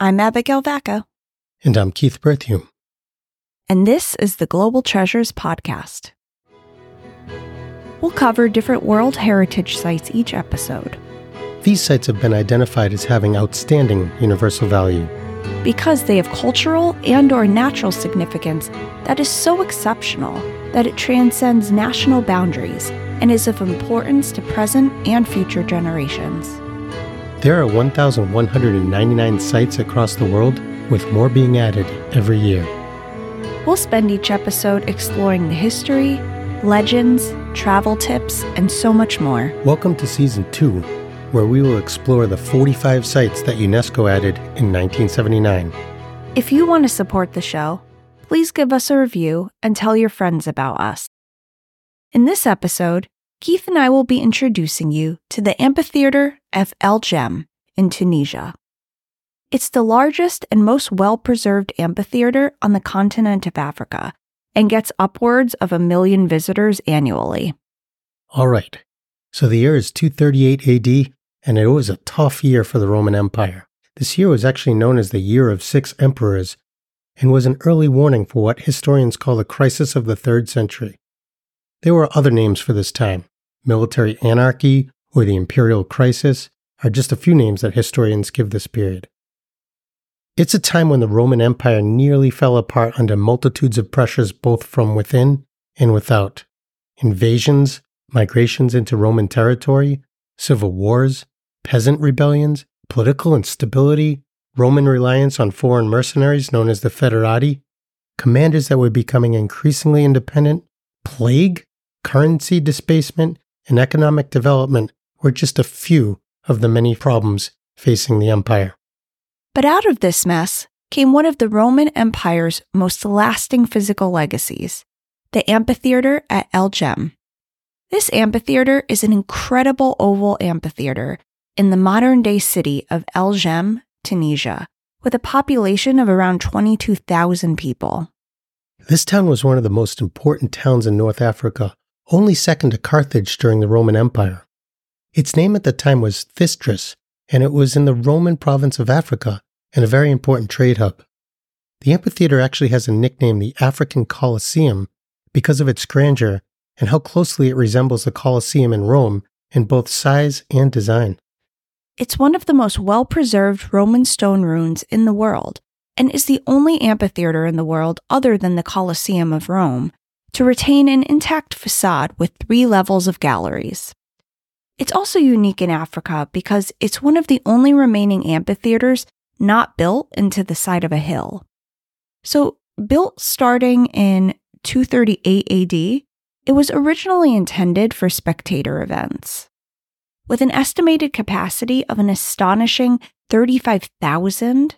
I'm Abigail Vacca. And I'm Keith Berthium. And this is the Global Treasures Podcast. We'll cover different World Heritage sites each episode. These sites have been identified as having outstanding universal value because they have cultural and or natural significance that is so exceptional that it transcends national boundaries and is of importance to present and future generations. There are 1,199 sites across the world, with more being added every year. We'll spend each episode exploring the history, legends, travel tips, and so much more. Welcome to Season 2, where we will explore the 45 sites that UNESCO added in 1979. If you want to support the show, please give us a review and tell your friends about us. In this episode, Keith and I will be introducing you to the amphitheater of El Jem in Tunisia. It's the largest and most well preserved amphitheater on the continent of Africa and gets upwards of a million visitors annually. All right. So the year is 238 AD, and it was a tough year for the Roman Empire. This year was actually known as the Year of Six Emperors and was an early warning for what historians call the crisis of the third century. There were other names for this time. Military anarchy or the imperial crisis are just a few names that historians give this period. It's a time when the Roman Empire nearly fell apart under multitudes of pressures both from within and without invasions, migrations into Roman territory, civil wars, peasant rebellions, political instability, Roman reliance on foreign mercenaries known as the foederati, commanders that were becoming increasingly independent, plague, currency displacement, and economic development were just a few of the many problems facing the empire. But out of this mess came one of the Roman Empire's most lasting physical legacies the amphitheater at El Jem. This amphitheater is an incredible oval amphitheater in the modern day city of El Jem, Tunisia, with a population of around 22,000 people. This town was one of the most important towns in North Africa only second to Carthage during the Roman Empire. Its name at the time was Thysdrus, and it was in the Roman province of Africa and a very important trade hub. The amphitheater actually has a nickname, the African Colosseum, because of its grandeur and how closely it resembles the Colosseum in Rome in both size and design. It's one of the most well preserved Roman stone ruins in the world and is the only amphitheater in the world other than the Colosseum of Rome to retain an intact facade with three levels of galleries. It's also unique in Africa because it's one of the only remaining amphitheaters not built into the side of a hill. So, built starting in 238 AD, it was originally intended for spectator events. With an estimated capacity of an astonishing 35,000,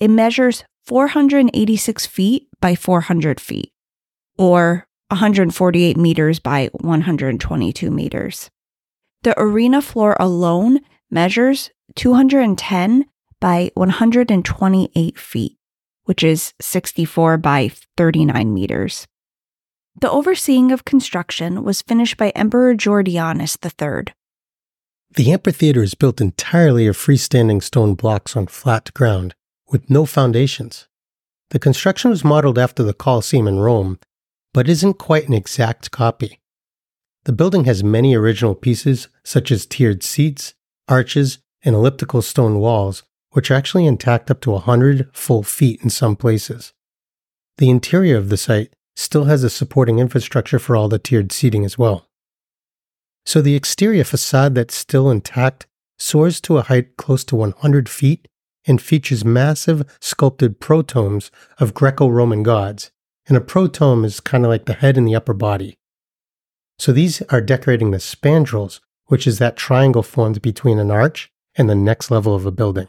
it measures 486 feet by 400 feet, or 148 meters by 122 meters. The arena floor alone measures 210 by 128 feet, which is 64 by 39 meters. The overseeing of construction was finished by Emperor Gordianus III. The amphitheater is built entirely of freestanding stone blocks on flat ground, with no foundations. The construction was modeled after the Colosseum in Rome but isn't quite an exact copy. The building has many original pieces, such as tiered seats, arches, and elliptical stone walls, which are actually intact up to 100 full feet in some places. The interior of the site still has a supporting infrastructure for all the tiered seating as well. So the exterior facade that's still intact soars to a height close to 100 feet and features massive sculpted protomes of Greco Roman gods, and a protome is kind of like the head and the upper body. So these are decorating the spandrels, which is that triangle formed between an arch and the next level of a building.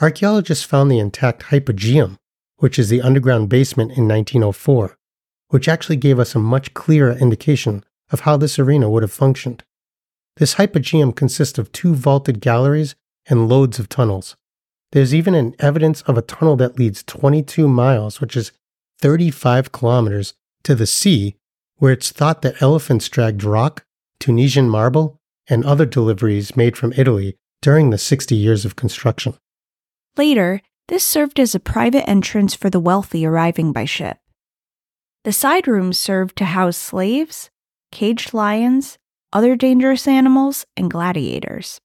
Archaeologists found the intact hypogeum, which is the underground basement in 1904, which actually gave us a much clearer indication of how this arena would have functioned. This hypogeum consists of two vaulted galleries and loads of tunnels. There's even an evidence of a tunnel that leads 22 miles, which is 35 kilometers to the sea, where it's thought that elephants dragged rock, Tunisian marble, and other deliveries made from Italy during the 60 years of construction. Later, this served as a private entrance for the wealthy arriving by ship. The side rooms served to house slaves, caged lions, other dangerous animals, and gladiators.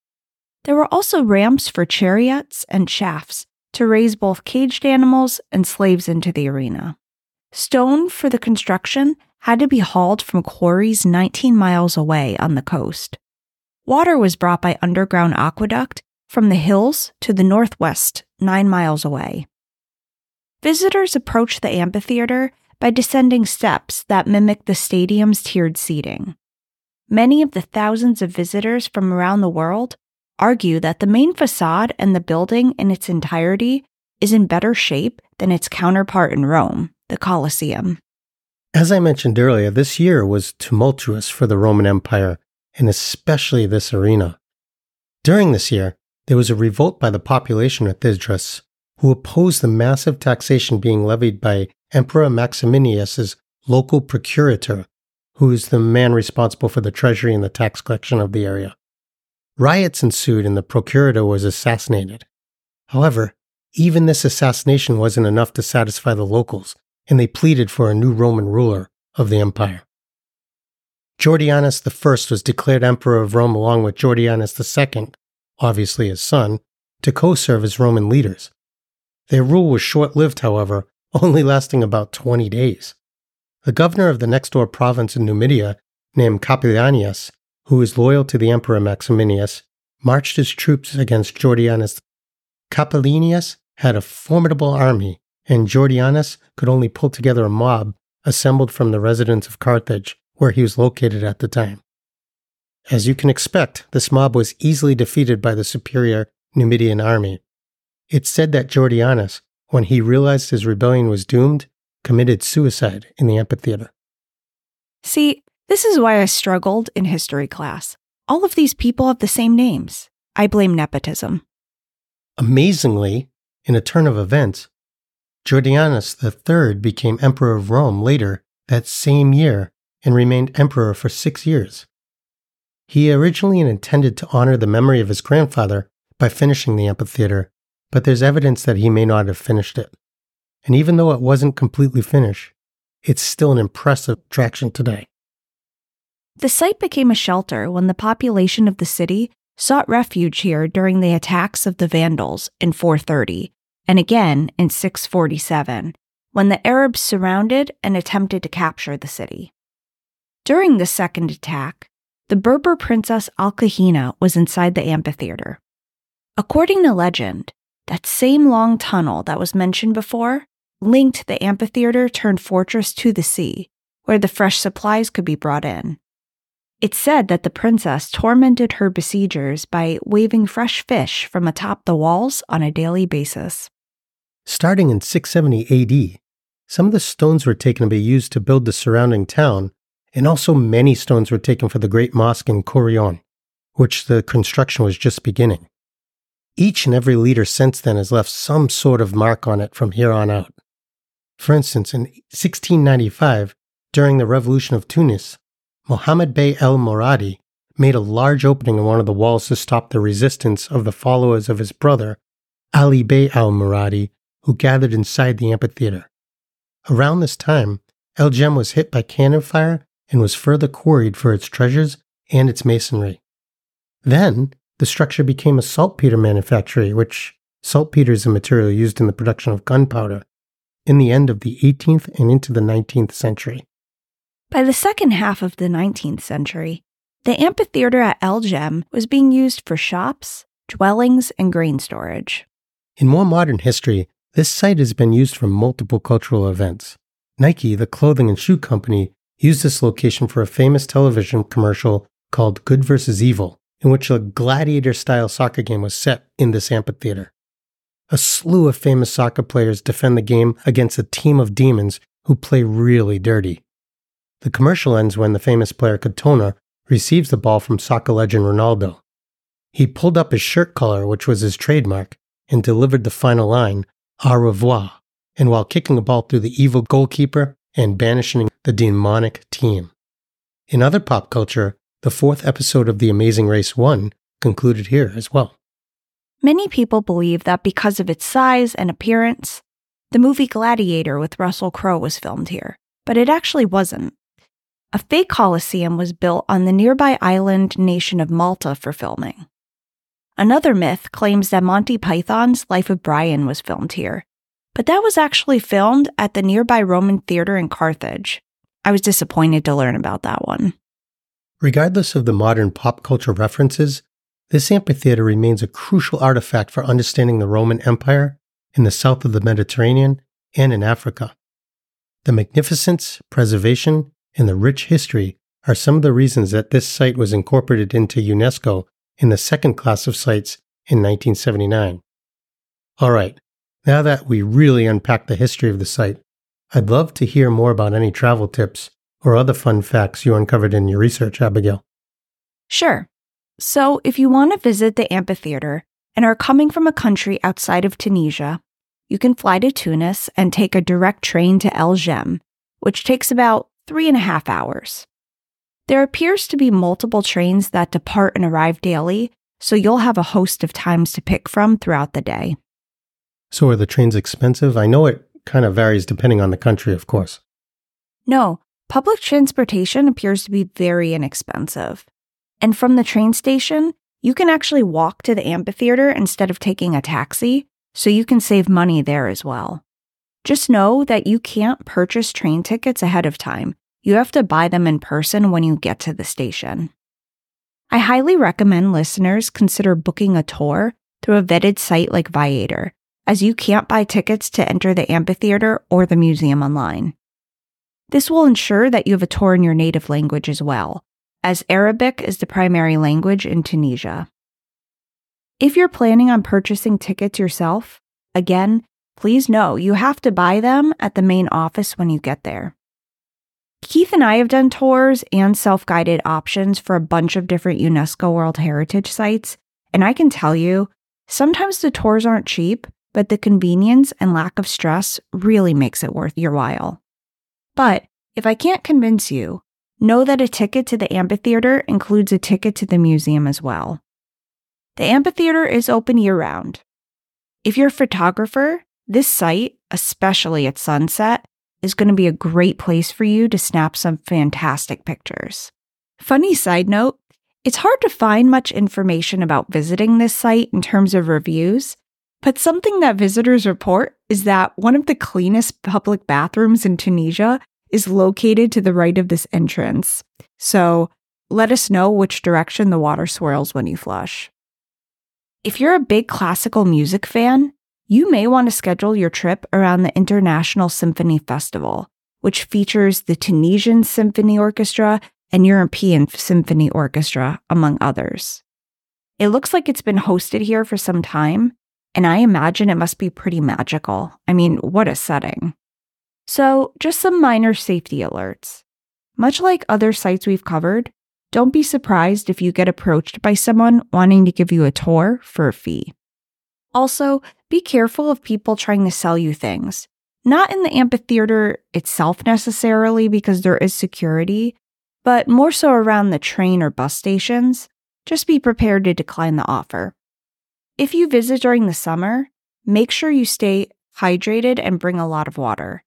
There were also ramps for chariots and shafts to raise both caged animals and slaves into the arena. Stone for the construction had to be hauled from quarries 19 miles away on the coast. Water was brought by underground aqueduct from the hills to the northwest, nine miles away. Visitors approach the amphitheater by descending steps that mimic the stadium's tiered seating. Many of the thousands of visitors from around the world argue that the main facade and the building in its entirety is in better shape than its counterpart in Rome, the Colosseum. As I mentioned earlier, this year was tumultuous for the Roman Empire, and especially this arena. During this year, there was a revolt by the population at Thysdrus, who opposed the massive taxation being levied by Emperor Maximinius's local procurator, who is the man responsible for the treasury and the tax collection of the area. Riots ensued and the procurator was assassinated. However, even this assassination wasn't enough to satisfy the locals, and they pleaded for a new Roman ruler of the empire. Jordianus I was declared emperor of Rome along with Jordianus II, obviously his son, to co serve as Roman leaders. Their rule was short lived, however, only lasting about 20 days. The governor of the next door province in Numidia, named Capelianus, who was loyal to the Emperor Maximinius, marched his troops against Jordianus. Capelianus had a formidable army, and Jordianus could only pull together a mob assembled from the residents of Carthage, where he was located at the time. As you can expect, this mob was easily defeated by the superior Numidian army. It's said that Jordianus, when he realized his rebellion was doomed, committed suicide in the amphitheater. See, this is why I struggled in history class. All of these people have the same names. I blame nepotism. Amazingly, in a turn of events, Jordianus III became Emperor of Rome later that same year and remained emperor for six years. He originally intended to honor the memory of his grandfather by finishing the amphitheater, but there's evidence that he may not have finished it. And even though it wasn't completely finished, it's still an impressive attraction today. The site became a shelter when the population of the city sought refuge here during the attacks of the Vandals in 430 and again in 647 when the Arabs surrounded and attempted to capture the city. During the second attack, the Berber princess Al Kahina was inside the amphitheater. According to legend, that same long tunnel that was mentioned before linked the amphitheater turned fortress to the sea, where the fresh supplies could be brought in. It's said that the princess tormented her besiegers by waving fresh fish from atop the walls on a daily basis. Starting in 670 AD, some of the stones were taken to be used to build the surrounding town and also many stones were taken for the great mosque in Kairouan, which the construction was just beginning. Each and every leader since then has left some sort of mark on it from here on out. For instance, in 1695, during the revolution of Tunis, Mohammed Bey el Moradi made a large opening in one of the walls to stop the resistance of the followers of his brother, Ali Bey al Moradi, who gathered inside the amphitheater. Around this time, El Jem was hit by cannon fire and was further quarried for its treasures and its masonry. Then, the structure became a saltpeter manufactory, which saltpeter is a material used in the production of gunpowder, in the end of the 18th and into the 19th century. By the second half of the 19th century, the amphitheater at El Jem was being used for shops, dwellings, and grain storage. In more modern history, this site has been used for multiple cultural events. Nike, the clothing and shoe company, used this location for a famous television commercial called Good vs. Evil, in which a gladiator style soccer game was set in this amphitheater. A slew of famous soccer players defend the game against a team of demons who play really dirty. The commercial ends when the famous player Cantona receives the ball from soccer legend Ronaldo. He pulled up his shirt collar, which was his trademark, and delivered the final line, au revoir, and while kicking a ball through the evil goalkeeper, and banishing the demonic team. In other pop culture, the fourth episode of The Amazing Race 1 concluded here as well. Many people believe that because of its size and appearance, the movie Gladiator with Russell Crowe was filmed here, but it actually wasn't. A fake Colosseum was built on the nearby island nation of Malta for filming. Another myth claims that Monty Python's Life of Brian was filmed here, but that was actually filmed at the nearby Roman theater in Carthage. I was disappointed to learn about that one. Regardless of the modern pop culture references, this amphitheater remains a crucial artifact for understanding the Roman Empire in the south of the Mediterranean and in Africa. The magnificence, preservation, and the rich history are some of the reasons that this site was incorporated into UNESCO in the second class of sites in 1979. All right, now that we really unpacked the history of the site, I'd love to hear more about any travel tips or other fun facts you uncovered in your research, Abigail. Sure. So, if you want to visit the amphitheater and are coming from a country outside of Tunisia, you can fly to Tunis and take a direct train to El Jem, which takes about three and a half hours. There appears to be multiple trains that depart and arrive daily, so you'll have a host of times to pick from throughout the day. So, are the trains expensive? I know it kind of varies depending on the country, of course. No, public transportation appears to be very inexpensive. And from the train station, you can actually walk to the amphitheater instead of taking a taxi, so you can save money there as well. Just know that you can't purchase train tickets ahead of time. You have to buy them in person when you get to the station. I highly recommend listeners consider booking a tour through a vetted site like Viator, as you can't buy tickets to enter the amphitheater or the museum online. This will ensure that you have a tour in your native language as well, as Arabic is the primary language in Tunisia. If you're planning on purchasing tickets yourself, again, please know you have to buy them at the main office when you get there. Keith and I have done tours and self guided options for a bunch of different UNESCO World Heritage sites, and I can tell you, sometimes the tours aren't cheap, but the convenience and lack of stress really makes it worth your while. But if I can't convince you, know that a ticket to the amphitheater includes a ticket to the museum as well. The amphitheater is open year round. If you're a photographer, this site, especially at sunset, is going to be a great place for you to snap some fantastic pictures. Funny side note, it's hard to find much information about visiting this site in terms of reviews, but something that visitors report is that one of the cleanest public bathrooms in Tunisia is located to the right of this entrance. So let us know which direction the water swirls when you flush. If you're a big classical music fan, you may want to schedule your trip around the International Symphony Festival, which features the Tunisian Symphony Orchestra and European Symphony Orchestra, among others. It looks like it's been hosted here for some time, and I imagine it must be pretty magical. I mean, what a setting. So, just some minor safety alerts. Much like other sites we've covered, don't be surprised if you get approached by someone wanting to give you a tour for a fee. Also, be careful of people trying to sell you things. Not in the amphitheater itself necessarily, because there is security, but more so around the train or bus stations. Just be prepared to decline the offer. If you visit during the summer, make sure you stay hydrated and bring a lot of water.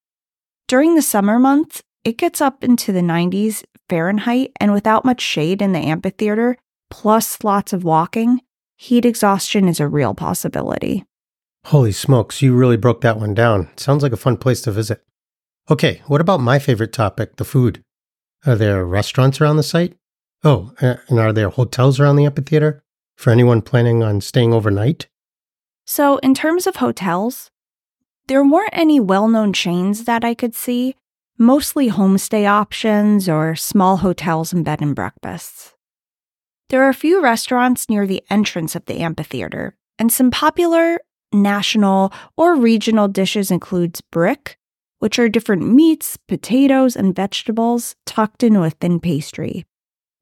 During the summer months, it gets up into the 90s Fahrenheit, and without much shade in the amphitheater, plus lots of walking, heat exhaustion is a real possibility. Holy smokes, you really broke that one down. Sounds like a fun place to visit. Okay, what about my favorite topic, the food? Are there restaurants around the site? Oh, and are there hotels around the amphitheater for anyone planning on staying overnight? So, in terms of hotels, there weren't any well known chains that I could see, mostly homestay options or small hotels and bed and breakfasts. There are a few restaurants near the entrance of the amphitheater, and some popular national or regional dishes includes brik, which are different meats, potatoes, and vegetables tucked into a thin pastry,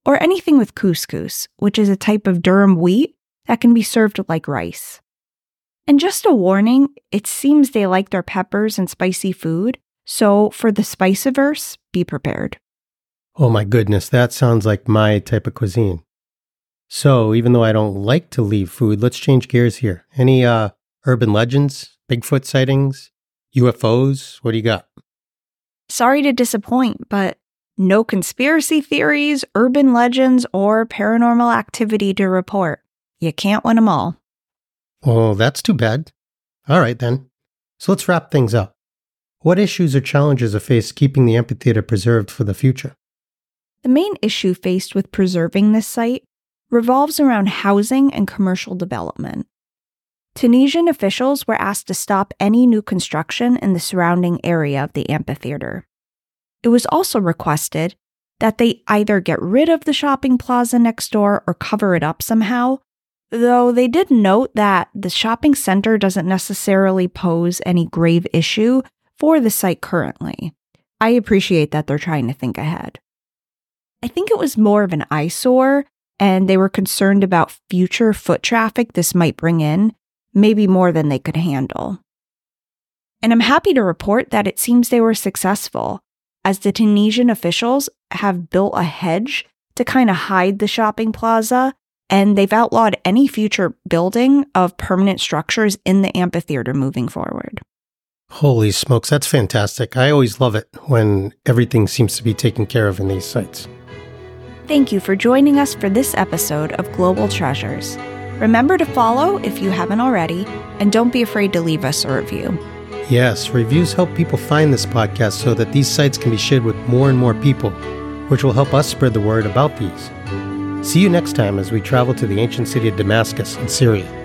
or anything with couscous, which is a type of durum wheat that can be served like rice. And just a warning, it seems they like their peppers and spicy food, so for the spice averse, be prepared. Oh my goodness, that sounds like my type of cuisine. So, even though I don't like to leave food, let's change gears here. Any uh, urban legends, Bigfoot sightings, UFOs? What do you got? Sorry to disappoint, but no conspiracy theories, urban legends, or paranormal activity to report. You can't win them all. Well, that's too bad. All right, then. So let's wrap things up. What issues or challenges are faced keeping the amphitheater preserved for the future? The main issue faced with preserving this site revolves around housing and commercial development. Tunisian officials were asked to stop any new construction in the surrounding area of the amphitheater. It was also requested that they either get rid of the shopping plaza next door or cover it up somehow, though they did note that the shopping center doesn't necessarily pose any grave issue for the site currently. I appreciate that they're trying to think ahead. I think it was more of an eyesore and they were concerned about future foot traffic this might bring in, maybe more than they could handle. And I'm happy to report that it seems they were successful, as the Tunisian officials have built a hedge to kind of hide the shopping plaza, and they've outlawed any future building of permanent structures in the amphitheater moving forward. Holy smokes, that's fantastic. I always love it when everything seems to be taken care of in these sites. Thank you for joining us for this episode of Global Treasures. Remember to follow if you haven't already, and don't be afraid to leave us a review. Yes, reviews help people find this podcast so that these sites can be shared with more and more people, which will help us spread the word about these. See you next time as we travel to the ancient city of Damascus in Syria.